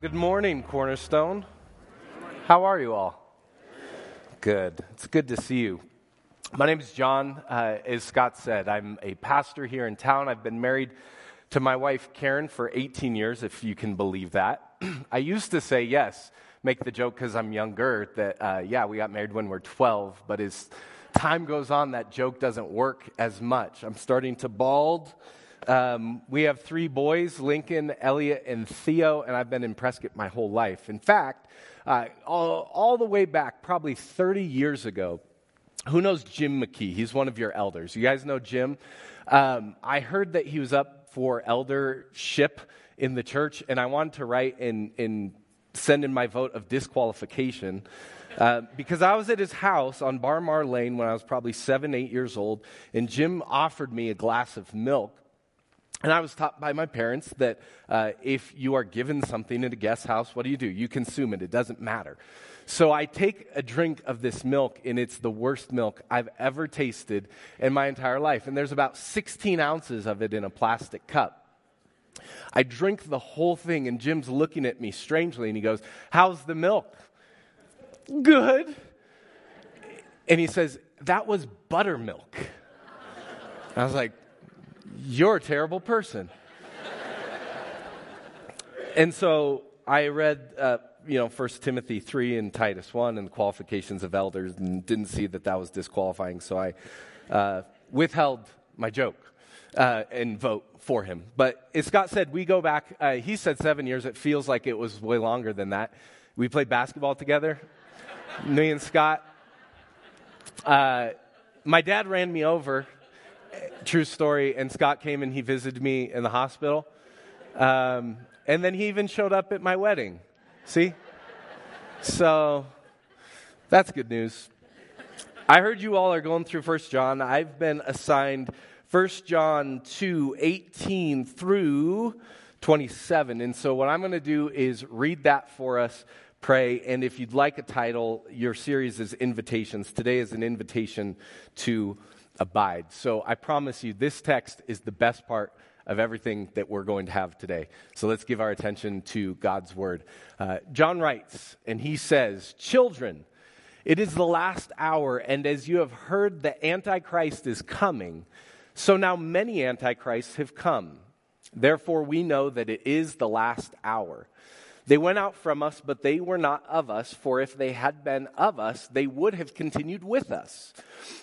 Good morning, Cornerstone. How are you all? Good. It's good to see you. My name is Jon. Uh, as Scott said, I'm a pastor here in town. I've been married to my wife, Karen, for 18 years, if you can believe that. I used to say yes, make the joke because I'm younger, that, uh, yeah, we got married when we're 12, but as time goes on, that joke doesn't work as much. I'm starting to bald. Um, we have three boys Lincoln, Elliot, and Theo, and I've been in Prescott my whole life. In fact, uh, all, all the way back, probably 30 years ago, who knows Jim McKee? He's one of your elders. You guys know Jim? Um, I heard that he was up for eldership in the church, and I wanted to write and, and send in my vote of disqualification. Uh, because I was at his house on Barmar Lane when I was probably seven, eight years old, and Jim offered me a glass of milk. And I was taught by my parents that uh, if you are given something in a guest house, what do you do? You consume it, it doesn't matter. So I take a drink of this milk, and it's the worst milk I've ever tasted in my entire life. And there's about 16 ounces of it in a plastic cup. I drink the whole thing, and Jim's looking at me strangely, and he goes, How's the milk? Good. And he says, That was buttermilk. I was like, you're a terrible person. and so I read, uh, you know, First Timothy 3 and Titus 1 and the qualifications of elders and didn't see that that was disqualifying. So I uh, withheld my joke uh, and vote for him. But as Scott said, we go back, uh, he said seven years. It feels like it was way longer than that. We played basketball together, me and Scott. Uh, my dad ran me over True story. And Scott came and he visited me in the hospital. Um, and then he even showed up at my wedding. See? So that's good news. I heard you all are going through First John. I've been assigned First John 2 18 through 27. And so what I'm going to do is read that for us, pray. And if you'd like a title, your series is Invitations. Today is an invitation to abide. So I promise you, this text is the best part of everything that we're going to have today. So let's give our attention to God's word. Uh, John writes, and he says, Children, it is the last hour, and as you have heard, the Antichrist is coming. So now many Antichrists have come. Therefore, we know that it is the last hour. They went out from us, but they were not of us, for if they had been of us, they would have continued with us.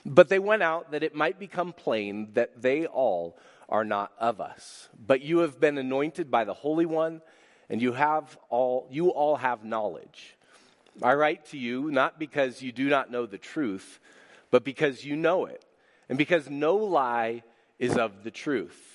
But they went out that it might become plain that they all are not of us. But you have been anointed by the Holy One, and you have all you all have knowledge. I write to you not because you do not know the truth, but because you know it, and because no lie is of the truth.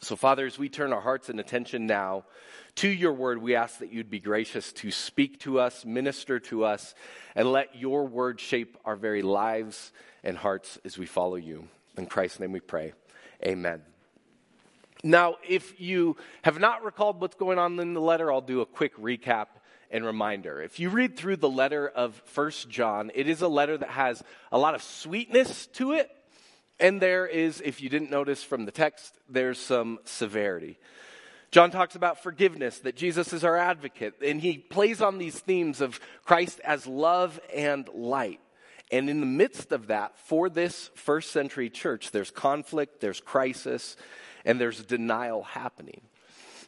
So, Father, as we turn our hearts and attention now to your word, we ask that you'd be gracious to speak to us, minister to us, and let your word shape our very lives and hearts as we follow you. In Christ's name we pray. Amen. Now, if you have not recalled what's going on in the letter, I'll do a quick recap and reminder. If you read through the letter of First John, it is a letter that has a lot of sweetness to it and there is, if you didn't notice from the text, there's some severity. John talks about forgiveness, that Jesus is our advocate, and he plays on these themes of Christ as love and light. And in the midst of that, for this first century church, there's conflict, there's crisis, and there's denial happening.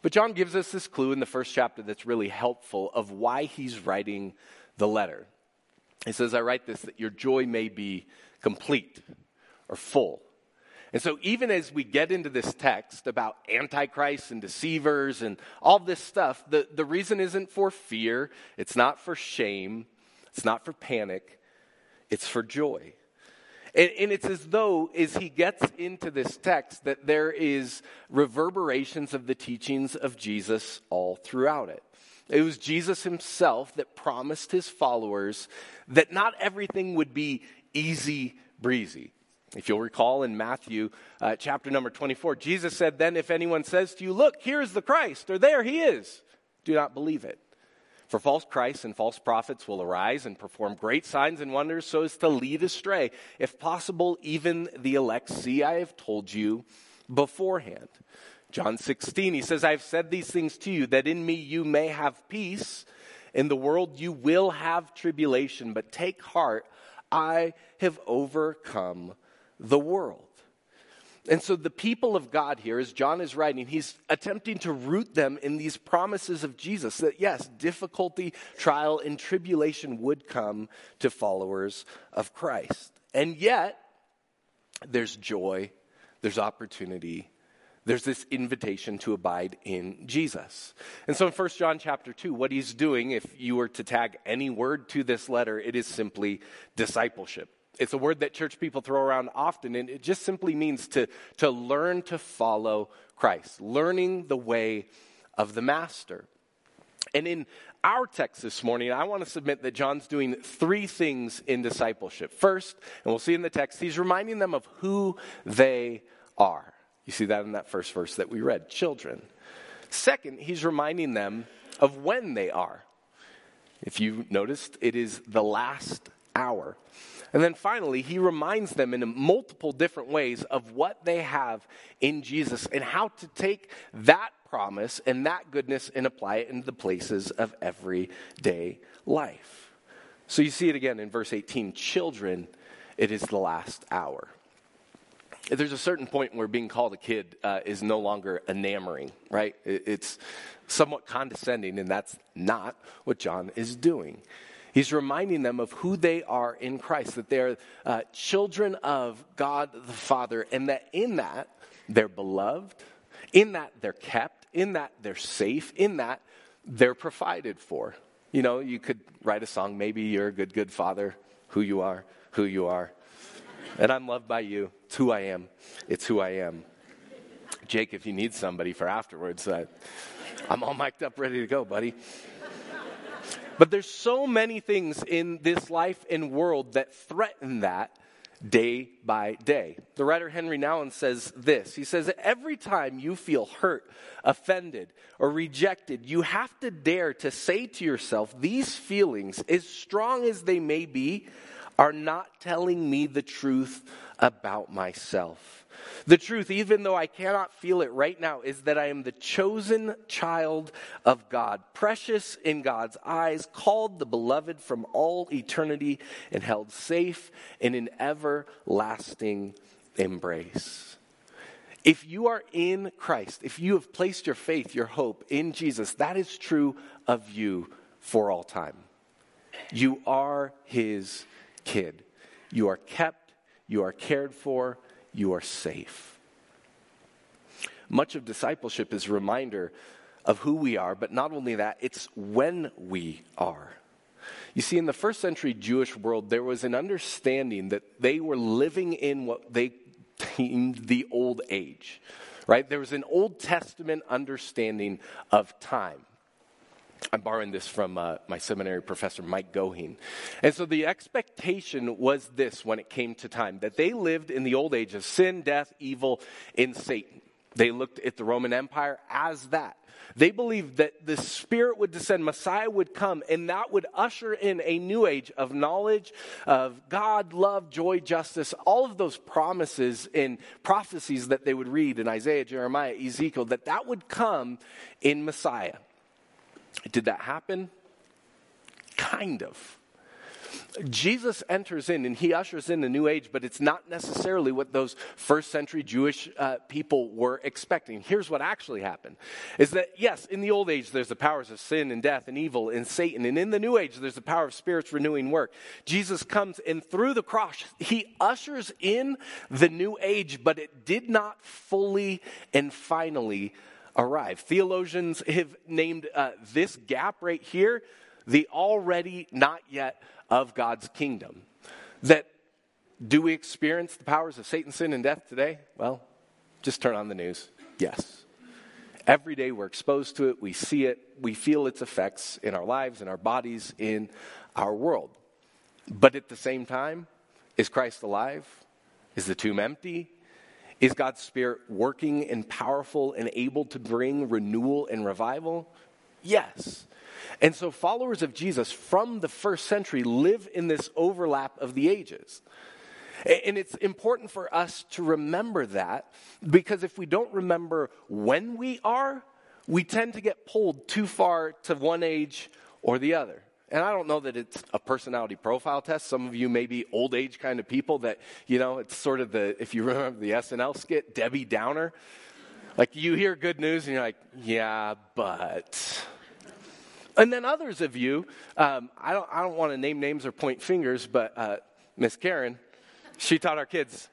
But John gives us this clue in the first chapter that's really helpful of why he's writing the letter. He says, I write this that your joy may be complete or full. And so, even as we get into this text about antichrists and deceivers and all this stuff, the, the reason isn't for fear, it's not for shame, it's not for panic, it's for joy. And, and, it's as though, as he gets into this text, that there is reverberations of the teachings of Jesus all throughout it. It was Jesus himself that promised his followers that not everything would be easy breezy. If you'll recall in Matthew uh, chapter number 24, Jesus said, Then if anyone says to you, Look, here's the Christ, or there he is, do not believe it. For false Christs and false prophets will arise and perform great signs and wonders so as to lead astray, if possible, even the elect. See, I have told you beforehand. John 16, he says, I have said these things to you that in me you may have peace. In the world you will have tribulation, but take heart, I have overcome the world. And so the people of God here, as John is writing, he's attempting to root them in these promises of Jesus that yes, difficulty, trial, and tribulation would come to followers of Christ. And yet, there's joy, there's opportunity, there's this invitation to abide in Jesus. And so in 1 John chapter 2, what he's doing, if you were to tag any word to this letter, it is simply discipleship. It's a word that church people throw around often, and it just simply means to, to learn to follow Christ, learning the way of the Master. And in our text this morning, I want to submit that John's doing three things in discipleship. First, and we'll see in the text, he's reminding them of who they are. You see that in that first verse that we read children. Second, he's reminding them of when they are. If you noticed, it is the last hour. And then finally, he reminds them in multiple different ways of what they have in Jesus and how to take that promise and that goodness and apply it into the places of everyday life. So you see it again in verse 18 children, it is the last hour. There's a certain point where being called a kid uh, is no longer enamoring, right? It's somewhat condescending, and that's not what John is doing. He's reminding them of who they are in Christ, that they're uh, children of God the Father, and that in that they're beloved, in that they're kept, in that they're safe, in that they're provided for. You know, you could write a song, maybe you're a good, good father, who you are, who you are. And I'm loved by you. It's who I am. It's who I am. Jake, if you need somebody for afterwards, uh, I'm all mic'd up, ready to go, buddy. But there's so many things in this life and world that threaten that day by day. The writer Henri Nouwen says this. He says, Every time you feel hurt, offended, or rejected, you have to dare to say to yourself, These feelings, as strong as they may be, are not telling me the truth about myself. The truth, even though I cannot feel it right now, is that I am the chosen child of God, precious in God's eyes, called the beloved from all eternity, and held safe in an everlasting embrace. If you are in Christ, if you have placed your faith, your hope in Jesus, that is true of you for all time. You are his kid. You are kept, you are cared for, you are safe. Much of discipleship is a reminder of who we are, but not only that, it's when we are. You see, in the first century Jewish world, there was an understanding that they were living in what they deemed the old age, right? There was an Old Testament understanding of time. I'm borrowing this from uh, my seminary professor, Mike Goheen. And so the expectation was this when it came to time that they lived in the old age of sin, death, evil, and Satan. They looked at the Roman Empire as that. They believed that the Spirit would descend, Messiah would come, and that would usher in a new age of knowledge of God, love, joy, justice, all of those promises and prophecies that they would read in Isaiah, Jeremiah, Ezekiel, that that would come in Messiah. Did that happen? Kind of. Jesus enters in and he ushers in the new age, but it's not necessarily what those first century Jewish uh, people were expecting. Here's what actually happened is that, yes, in the old age, there's the powers of sin and death and evil and Satan. And in the new age, there's the power of spirits renewing work. Jesus comes and through the cross, he ushers in the new age, but it did not fully and finally arrive. Theologians have named uh, this gap right here the already not yet of God's kingdom. That do we experience the powers of Satan, sin, and death today? Well, just turn on the news. Yes. Every day we're exposed to it, we see it, we feel its effects in our lives, in our bodies, in our world. But at the same time, is Christ alive? Is the tomb empty? Is God's Spirit working and powerful and able to bring renewal and revival? Yes. And so, followers of Jesus from the first century live in this overlap of the ages. And it's important for us to remember that because if we don't remember when we are, we tend to get pulled too far to one age or the other. And I don't know that it's a personality profile test. Some of you may be old age kind of people that, you know, it's sort of the, if you remember the SNL skit, Debbie Downer. Like you hear good news and you're like, yeah, but and then others of you, um, I don't, I don't want to name names or point fingers, but uh, Miss Karen, she taught our kids.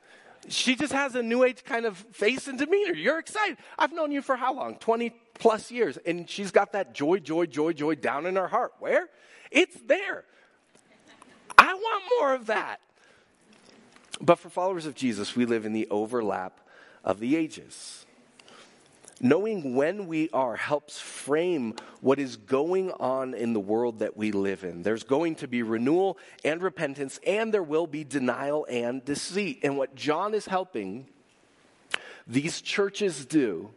She just has a new age kind of face and demeanor. You're excited. I've known you for how long? 20 plus years. And she's got that joy, joy, joy, joy down in her heart. Where? It's there. I want more of that. But for followers of Jesus, we live in the overlap of the ages. Knowing when we are helps frame what is going on in the world that we live in. There's going to be renewal and repentance, and there will be denial and deceit. And what John is helping these churches do,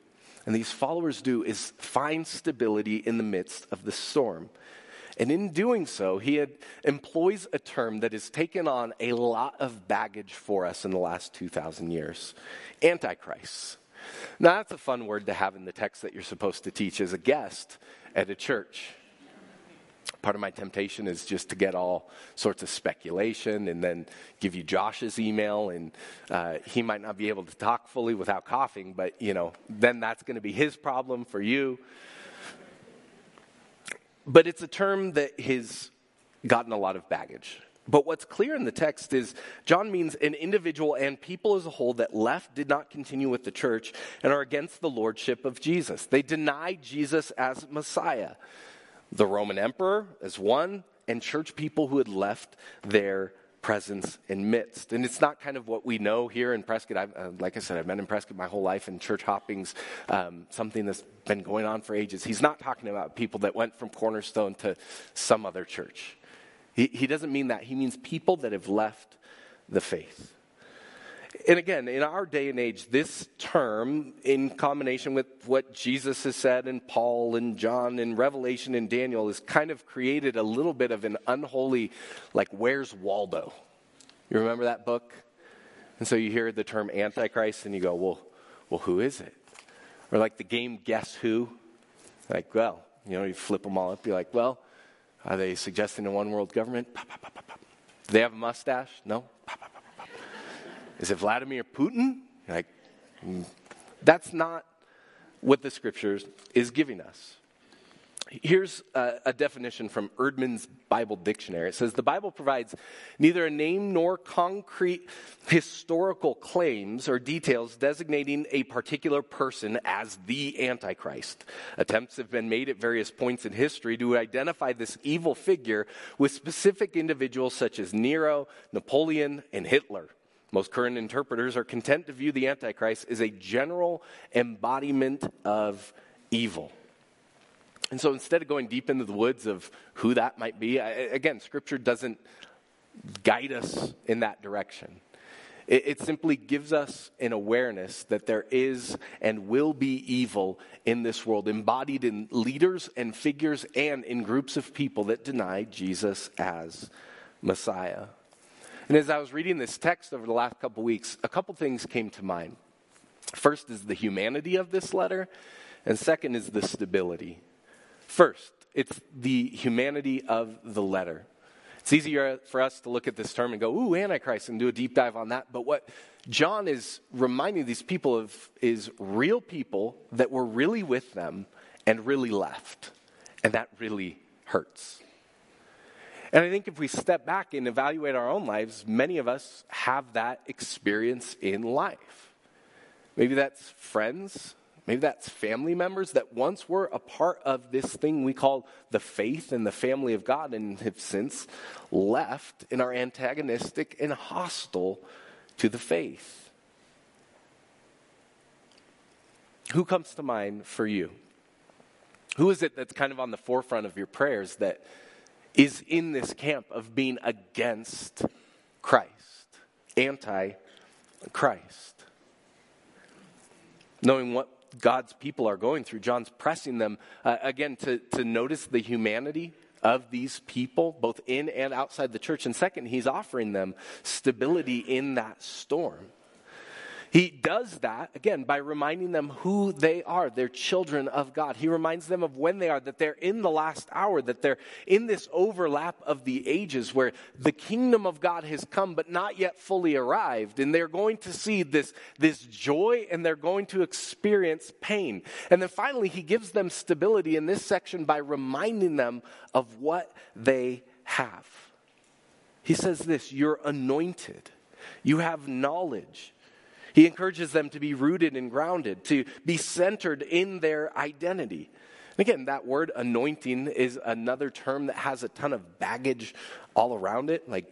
and these followers do, is find stability in the midst of the storm. And in doing so, he had, employs a term that has taken on a lot of baggage for us in the last 2,000 years Antichrist. Now, that's a fun word to have in the text that you're supposed to teach as a guest at a church. Part of my temptation is just to get all sorts of speculation and then give you Josh's email, and uh, he might not be able to talk fully without coughing, but you know, then that's going to be his problem for you. But it's a term that has gotten a lot of baggage. But what's clear in the text is John means an individual and people as a whole that left, did not continue with the church, and are against the lordship of Jesus. They deny Jesus as Messiah. The Roman emperor as one, and church people who had left their presence and midst. And it's not kind of what we know here in Prescott. I've, uh, like I said, I've been in Prescott my whole life, and church hopping's um, something that's been going on for ages. He's not talking about people that went from Cornerstone to some other church. He, he doesn't mean that. He means people that have left the faith. And again, in our day and age, this term, in combination with what Jesus has said and Paul and John and Revelation and Daniel, has kind of created a little bit of an unholy, like, where's Waldo? You remember that book? And so you hear the term Antichrist and you go, well, well, who is it? Or like the game Guess Who? Like, well, you know, you flip them all up, you're like, well, are they suggesting a one world government? Do they have a mustache? No. Is it Vladimir Putin? Like, mm. that's not what the scriptures is giving us. Here's a, a, definition from Eerdmans Bible Dictionary. It says the Bible provides neither a name nor concrete historical claims or details designating a particular person as the Antichrist. Attempts have been made at various points in history to identify this evil figure with specific individuals such as Nero, Napoleon, and Hitler. Most current interpreters are content to view the Antichrist as a general embodiment of evil. And so instead of going deep into the woods of who that might be, I, again, Scripture doesn't guide us in that direction. It, it simply gives us an awareness that there is and will be evil in this world, embodied in leaders and figures and in groups of people that deny Jesus as Messiah. And as I was reading this text over the last couple weeks, a couple things came to mind. First is the humanity of this letter, and second is the stability. First, it's the humanity of the letter. It's easier for us to look at this term and go, ooh, Antichrist, and do a deep dive on that. But what John is reminding these people of is real people that were really with them and really left. And that really hurts. And I think if we step back and evaluate our own lives, many of us have that experience in life. Maybe that's friends, maybe that's family members that once were a part of this thing we call the faith and the family of God and have since left and are antagonistic and hostile to the faith. Who comes to mind for you? Who is it that's kind of on the forefront of your prayers that is in this camp of being against Christ, anti Christ? Knowing what God's people are going through, John's pressing them uh, again to, to notice the humanity of these people, both in and outside the church. And second, he's offering them stability in that storm. He does that, again, by reminding them who they are. They're children of God. He reminds them of when they are, that they're in the last hour, that they're in this overlap of the ages where the kingdom of God has come but not yet fully arrived. And they're going to see this, this joy and they're going to experience pain. And then finally, he gives them stability in this section by reminding them of what they have. He says this You're anointed, you have knowledge. He encourages them to be rooted and grounded, to be centered in their identity. And again, that word anointing is another term that has a ton of baggage all around it. Like,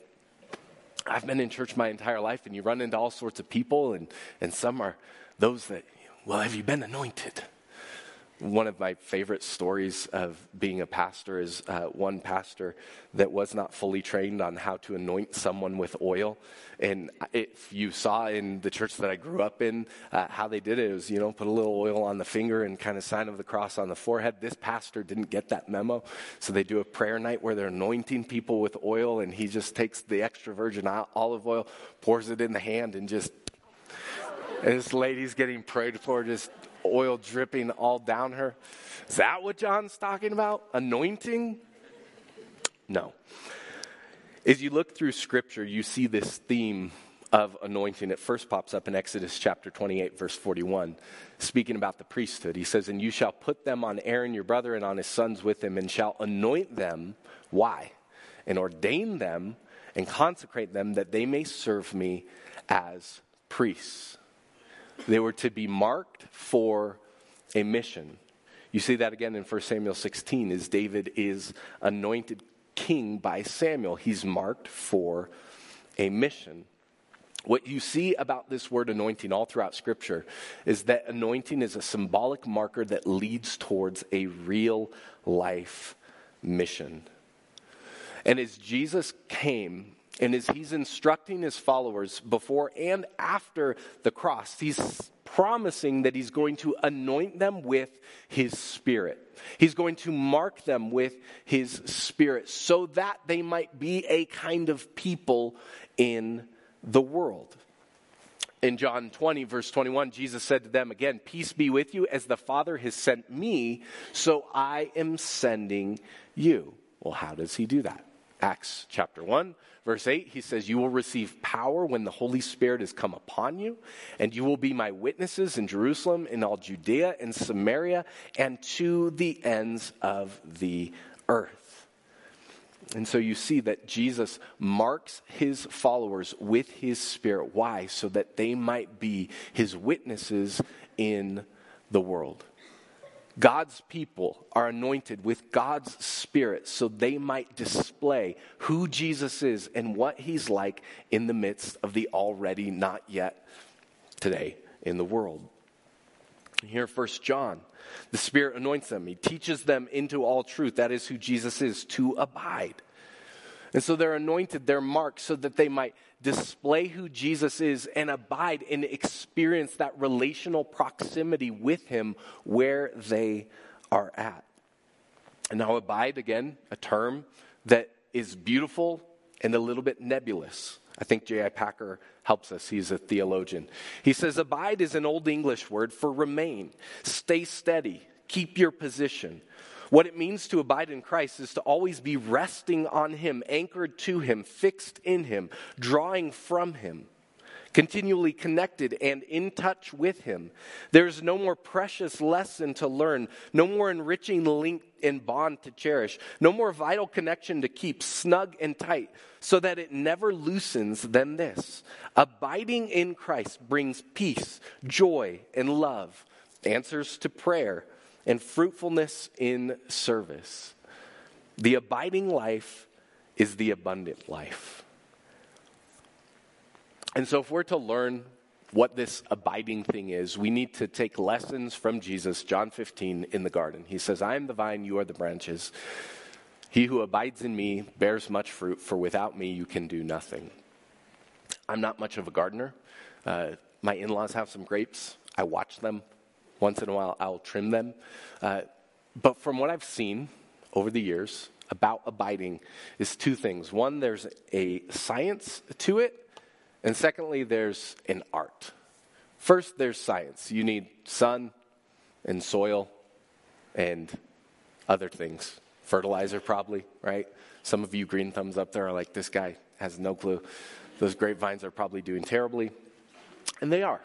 I've been in church my entire life, and you run into all sorts of people, and, and some are those that, well, have you been anointed? One of my favorite stories of being a pastor is uh, one pastor that was not fully trained on how to anoint someone with oil. And if you saw in the church that I grew up in uh, how they did it, it was, you know, put a little oil on the finger and kind of sign of the cross on the forehead. This pastor didn't get that memo. So they do a prayer night where they're anointing people with oil, and he just takes the extra virgin olive oil, pours it in the hand, and just and this lady's getting prayed for, just oil dripping all down her. Is that what John's talking about? Anointing? No. As you look through scripture, you see this theme of anointing. It first pops up in Exodus chapter 28, verse 41, speaking about the priesthood. He says, And you shall put them on Aaron your brother and on his sons with him, and shall anoint them. Why? And ordain them and consecrate them that they may serve me as priests. They were to be marked for a mission. You see that again in 1 Samuel 16 as David is anointed king by Samuel. He's marked for a mission. What you see about this word anointing all throughout Scripture is that anointing is a symbolic marker that leads towards a real life mission. And as Jesus came and as he's instructing his followers before and after the cross, he's promising that he's going to anoint them with his spirit. He's going to mark them with his spirit so that they might be a kind of people in the world. In John 20, verse 21, Jesus said to them again, Peace be with you, as the Father has sent me, so I am sending you. Well, how does he do that? Acts chapter 1, verse 8, he says, You will receive power when the Holy Spirit has come upon you, and you will be my witnesses in Jerusalem, in all Judea and Samaria, and to the ends of the earth. And so you see that Jesus marks his followers with his spirit. Why? So that they might be his witnesses in the world. God's people are anointed with God's Spirit so they might display who Jesus is and what he's like in the midst of the already not yet today in the world. Here, First John, the Spirit anoints them. He teaches them into all truth. That is who Jesus is, to abide. And so they're anointed, they're marked so that they might display who Jesus is and abide and experience that relational proximity with him where they are at. And now, abide, again, a term that is beautiful and a little bit nebulous. I think J.I. Packer helps us. He's a theologian. He says, Abide is an old English word for remain, stay steady, keep your position. What it means to abide in Christ is to always be resting on Him, anchored to Him, fixed in Him, drawing from Him, continually connected and in touch with Him. There is no more precious lesson to learn, no more enriching link and bond to cherish, no more vital connection to keep snug and tight so that it never loosens than this. Abiding in Christ brings peace, joy, and love, answers to prayer and fruitfulness in service. The abiding life is the abundant life. And so, if we're to learn what this abiding thing is, we need to take lessons from Jesus, John 15, in the garden. He says, I am the vine, you are the branches. He who abides in me bears much fruit, for without me you can do nothing. I'm not much of a gardener. Uh, my in laws have some grapes. I watch them once in a while, I'll trim them. Uh, but from what I've seen over the years about abiding, is two things. One, there's a science to it, and secondly, there's an art. First, there's science. You need sun and soil and other things. Fertilizer, probably, right? Some of you green thumbs up there are like, this guy has no clue. Those grapevines are probably doing terribly. And they are.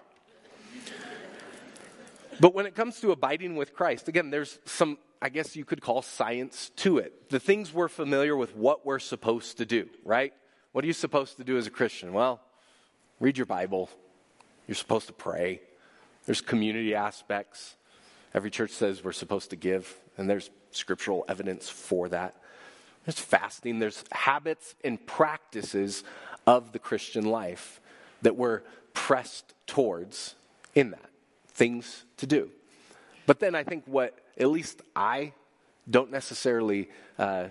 But when it comes to abiding with Christ, again, there's some, I guess you could call science to it. The things we're familiar with what we're supposed to do, right? What are you supposed to do as a Christian? Well, read your Bible. You're supposed to pray. There's community aspects. Every church says we're supposed to give, and there's scriptural evidence for that. There's fasting, there's habits and practices of the Christian life that we're pressed towards in that things to do. But then I think what, at least I don't necessarily, uh,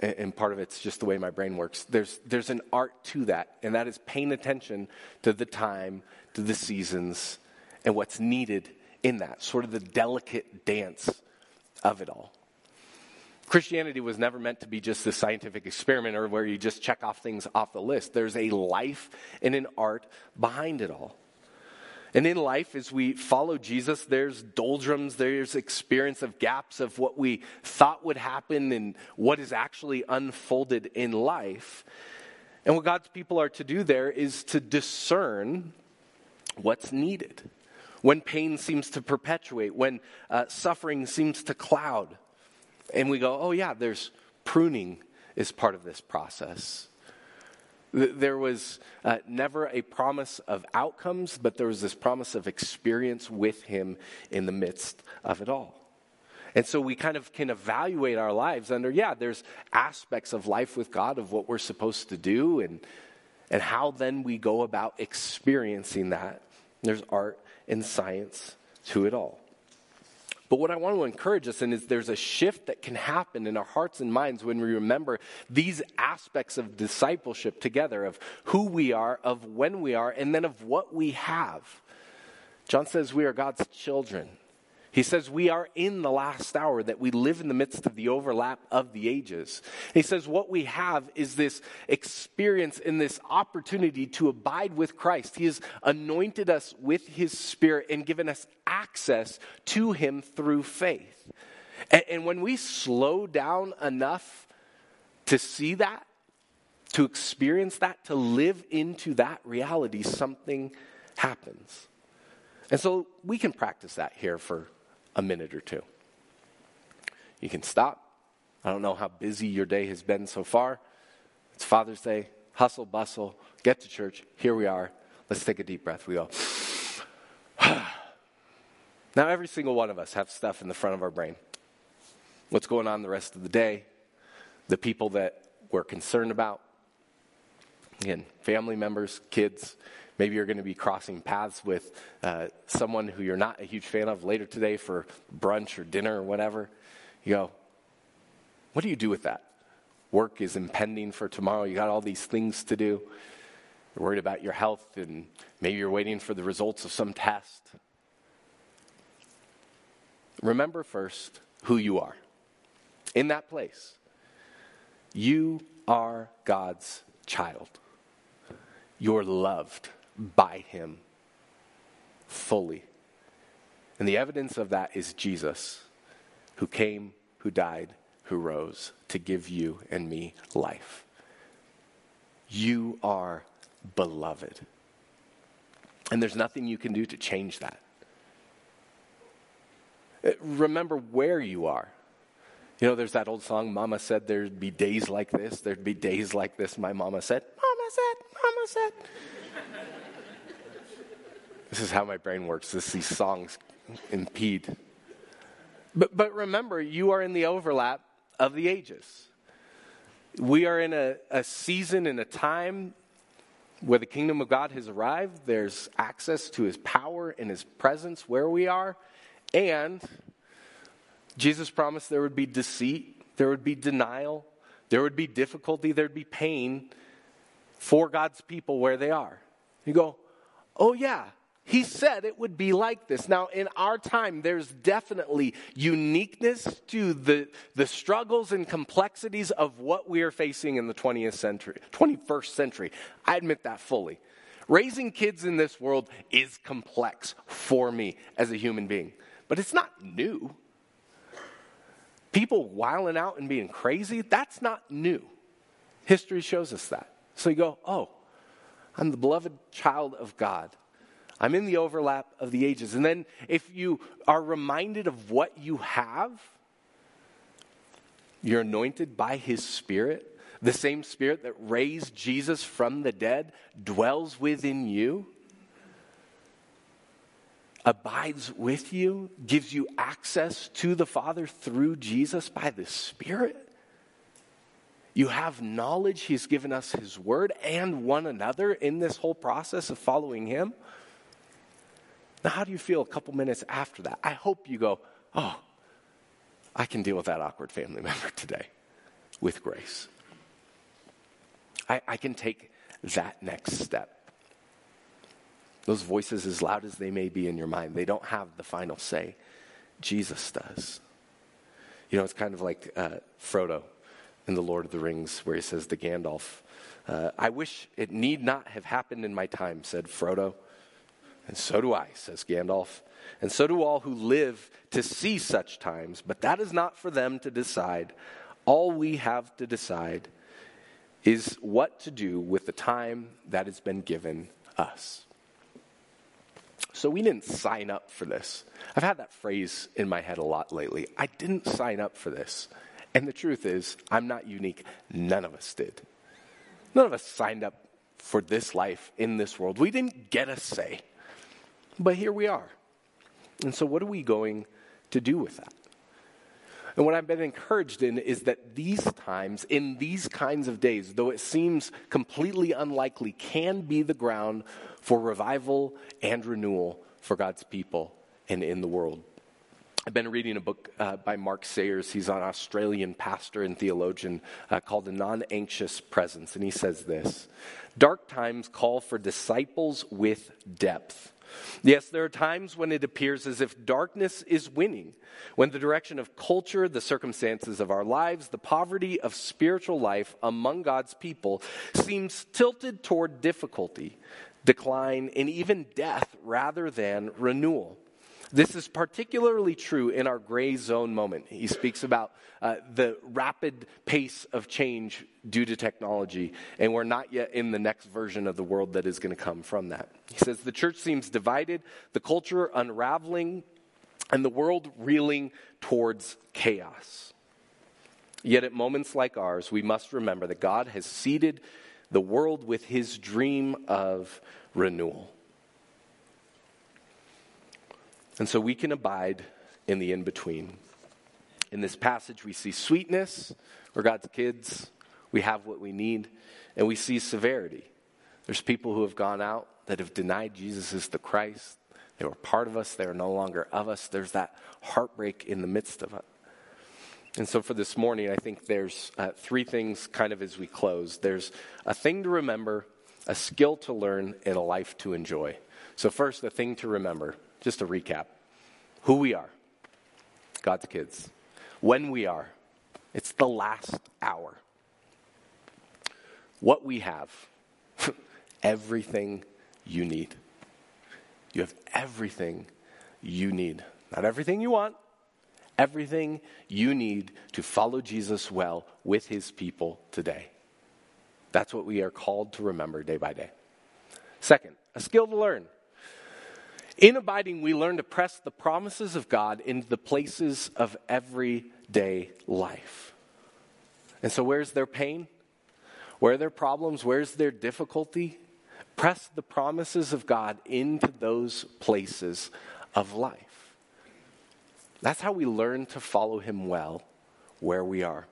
and part of it's just the way my brain works, there's, there's an art to that, and that is paying attention to the time, to the seasons, and what's needed in that, sort of the delicate dance of it all. Christianity was never meant to be just a scientific experiment or where you just check off things off the list. There's a life and an art behind it all. And in life, as we follow Jesus, there's doldrums, there's experience of gaps of what we thought would happen and what is actually unfolded in life. And what God's people are to do there is to discern what's needed. When pain seems to perpetuate, when uh, suffering seems to cloud, and we go, oh, yeah, there's pruning is part of this process. There was uh, never a promise of outcomes, but there was this promise of experience with Him in the midst of it all. And so we kind of can evaluate our lives under, yeah, there's aspects of life with God of what we're supposed to do and, and how then we go about experiencing that. There's art and science to it all. But what I want to encourage us in is there's a shift that can happen in our hearts and minds when we remember these aspects of discipleship together of who we are, of when we are, and then of what we have. John says we are God's children. He says we are in the last hour, that we live in the midst of the overlap of the ages. He says what we have is this experience and this opportunity to abide with Christ. He has anointed us with His Spirit and given us access to Him through faith. And, and when we slow down enough to see that, to experience that, to live into that reality, something happens. And so we can practice that here for a minute or two. You can stop. I don't know how busy your day has been so far. It's Father's Day, hustle, bustle, get to church. Here we are. Let's take a deep breath. We go. now, every single one of us have stuff in the front of our brain. What's going on the rest of the day, the people that we're concerned about, again, family members, kids, Maybe you're going to be crossing paths with uh, someone who you're not a huge fan of later today for brunch or dinner or whatever. You go, what do you do with that? Work is impending for tomorrow. You got all these things to do. You're worried about your health, and maybe you're waiting for the results of some test. Remember first who you are. In that place, you are God's child. You're loved by him fully. And the evidence of that is Jesus, who came who died, who rose to give you and me life. You are beloved. And there's nothing you can do to change that. Uh, remember where you are. You know, there's that old song, Mama said there'd be days like this, there'd be days like this. My mama said, Mama said, Mama said. this is how my brain works. This, these songs impede. But, but remember, you are in the overlap of the ages. We are in a, a season and a time where the kingdom of God has arrived. There's access to his power and his presence where we are. And Jesus promised there would be deceit, there would be denial, there would be difficulty, there'd be pain for God's people where they are. You go, oh, yeah, he said it would be like this. Now, in our time, there's definitely uniqueness to the, the struggles and complexities of what we are facing in the 20th century, 21st century. I admit that fully. Raising kids in this world is complex for me as a human being, but it's not new. People wiling out and being crazy, that's not new. History shows us that. So you go, oh, I'm the beloved child of God. I'm in the overlap of the ages. And then if you are reminded of what you have, you're anointed by his spirit. The same spirit that raised Jesus from the dead dwells within you abides with you, gives you access to the Father through Jesus by the Spirit. You have knowledge. He's given us His Word and one another in this whole process of following Him. Now, how do you feel a couple minutes after that? I hope you go, oh, I can deal with that awkward family member today with grace. I, I can take that next step. Those voices, as loud as they may be in your mind, they don't have the final say. Jesus does. You know, it's kind of like uh, Frodo in The Lord of the Rings, where he says to Gandalf, uh, I wish it need not have happened in my time, said Frodo. And so do I, says Gandalf. And so do all who live to see such times, but that is not for them to decide. All we have to decide is what to do with the time that has been given us. So we didn't sign up for this. I've had that phrase in my head a lot lately. I didn't sign up for this. And the truth is, I'm not unique. None of us did. None of us signed up for this life in this world. We didn't get a say. But here we are. And so, what are we going to do with that? And what I've been encouraged in is that these times, in these kinds of days, though it seems completely unlikely, can be the ground for revival and renewal for God's people and in the world. I've been reading a book uh, by Mark Sayers. He's an Australian pastor and theologian uh, called The Non Anxious Presence. And he says this Dark times call for disciples with depth Yes, there are times when it appears as if darkness is winning, when the direction of culture, the circumstances of our lives, the poverty of spiritual life among God's people seems tilted toward difficulty, decline, and even death rather than renewal. This is particularly true in our gray zone moment. He speaks about uh, the rapid pace of change due to technology, and we're not yet in the next version of the world that is going to come from that. He says the church seems divided, the culture unraveling, and the world reeling towards chaos. Yet at moments like ours, we must remember that God has seeded the world with his dream of renewal. And so we can abide in the in between. In this passage, we see sweetness. We're God's kids. We have what we need. And we see severity. There's people who have gone out that have denied Jesus is the Christ. They were part of us. They are no longer of us. There's that heartbreak in the midst of it. And so for this morning, I think there's uh, three things kind of as we close. There's a thing to remember, a skill to learn, and a life to enjoy. So, first, the thing to remember just a recap who we are God's kids. When we are, it's the last hour. What we have, everything you need. You have everything you need. Not everything you want, everything you need to follow Jesus well with his people today. That's what we are called to remember day by day. Second, a skill to learn. In abiding, we learn to press the promises of God into the places of everyday life. And so, where's their pain? Where are their problems? Where's their difficulty? Press the promises of God into those places of life. That's how we learn to follow Him well where we are.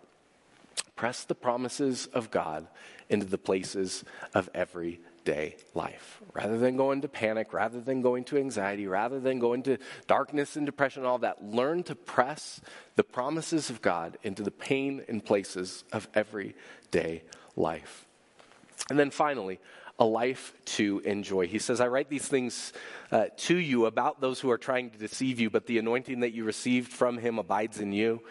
Press the promises of God into the places of everyday life. Rather than going to panic, rather than going to anxiety, rather than going to darkness and depression all that, learn to press the promises of God into the pain and places of everyday life. And then finally, a life to enjoy. He says, I write these things uh, to you about those who are trying to deceive you, but the anointing that you received from him abides in you.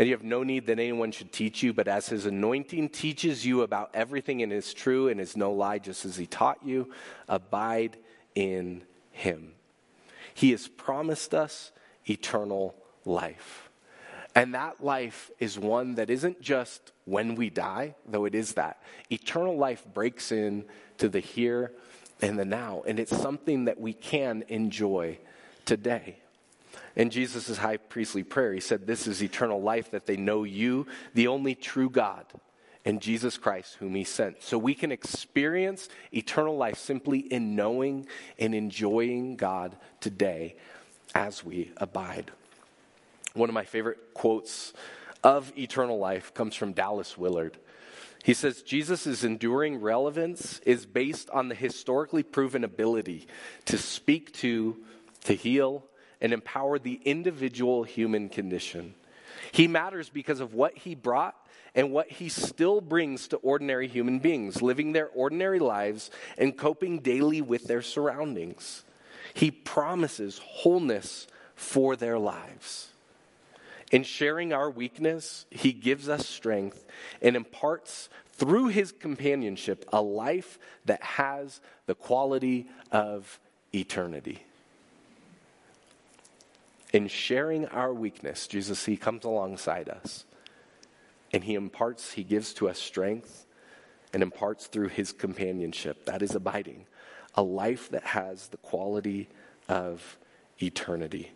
And you have no need that anyone should teach you, but as his anointing teaches you about everything and is true and is no lie, just as he taught you, abide in him. He has promised us eternal life. And that life is one that isn't just when we die, though it is that. Eternal life breaks in to the here and the now, and it's something that we can enjoy today. In Jesus' high priestly prayer, he said, This is eternal life, that they know you, the only true God, and Jesus Christ, whom he sent. So we can experience eternal life simply in knowing and enjoying God today as we abide. One of my favorite quotes of eternal life comes from Dallas Willard. He says Jesus' enduring relevance is based on the historically proven ability to speak to, to heal, and empower the individual human condition. He matters because of what he brought and what he still brings to ordinary human beings, living their ordinary lives and coping daily with their surroundings. He promises wholeness for their lives. In sharing our weakness, he gives us strength and imparts through his companionship a life that has the quality of eternity. In sharing our weakness, Jesus, he comes alongside us and he imparts, he gives to us strength and imparts through his companionship. That is abiding. A life that has the quality of eternity.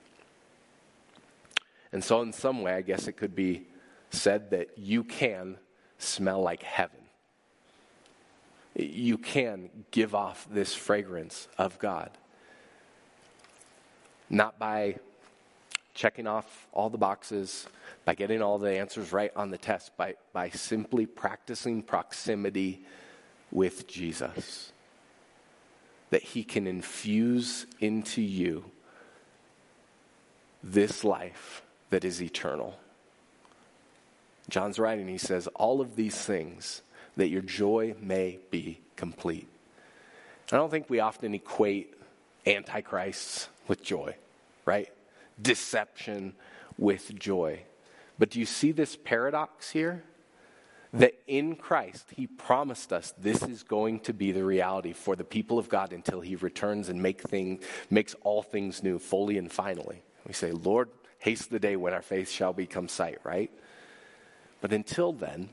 And so, in some way, I guess it could be said that you can smell like heaven. You can give off this fragrance of God. Not by checking off all the boxes, by getting all the answers right on the test, by, by simply practicing proximity with Jesus. That He can infuse into you this life that is eternal. John's writing, he says, All of these things that your joy may be complete. I don't think we often equate antichrists with joy, right? Deception with joy. But do you see this paradox here? That in Christ, He promised us this is going to be the reality for the people of God until He returns and make thing, makes all things new, fully and finally. We say, Lord, Haste the day when our faith shall become sight, right? But until then,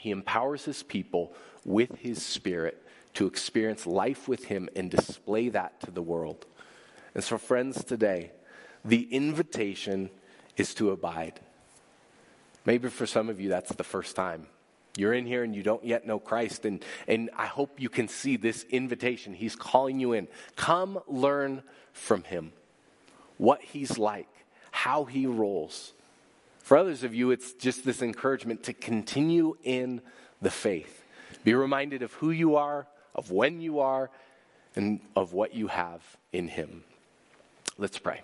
he empowers his people with his spirit to experience life with him and display that to the world. And so, friends, today, the invitation is to abide. Maybe for some of you, that's the first time. You're in here and you don't yet know Christ, and, and I hope you can see this invitation. He's calling you in. Come learn from him what he's like how he rolls. For others of you, it's just this encouragement to continue in the faith. Be reminded of who you are, of when you are, and of what you have in him. Let's pray.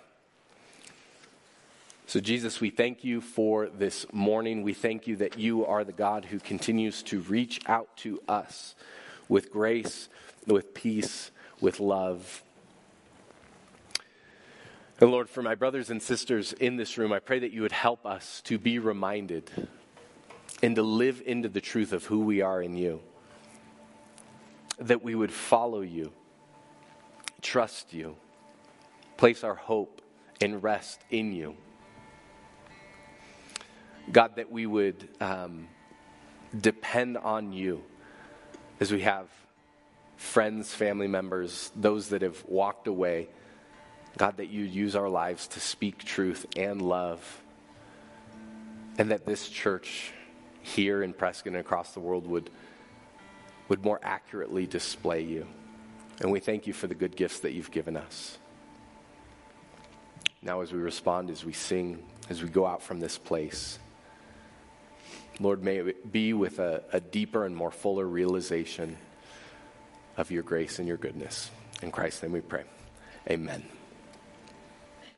So, Jesus, we thank you for this morning. We thank you that you are the God who continues to reach out to us with grace, with peace, with love. And Lord, for my brothers and sisters in this room, I pray that you would help us to be reminded and to live into the truth of who we are in you. That we would follow you, trust you, place our hope and rest in you. God, that we would um, depend on you as we have friends, family members, those that have walked away. God, that you use our lives to speak truth and love. And that this church here in Prescott and across the world would, would more accurately display you. And we thank you for the good gifts that you've given us. Now, as we respond, as we sing, as we go out from this place, Lord, may it be with a, a deeper and more fuller realization of your grace and your goodness. In Christ's name we pray. Amen.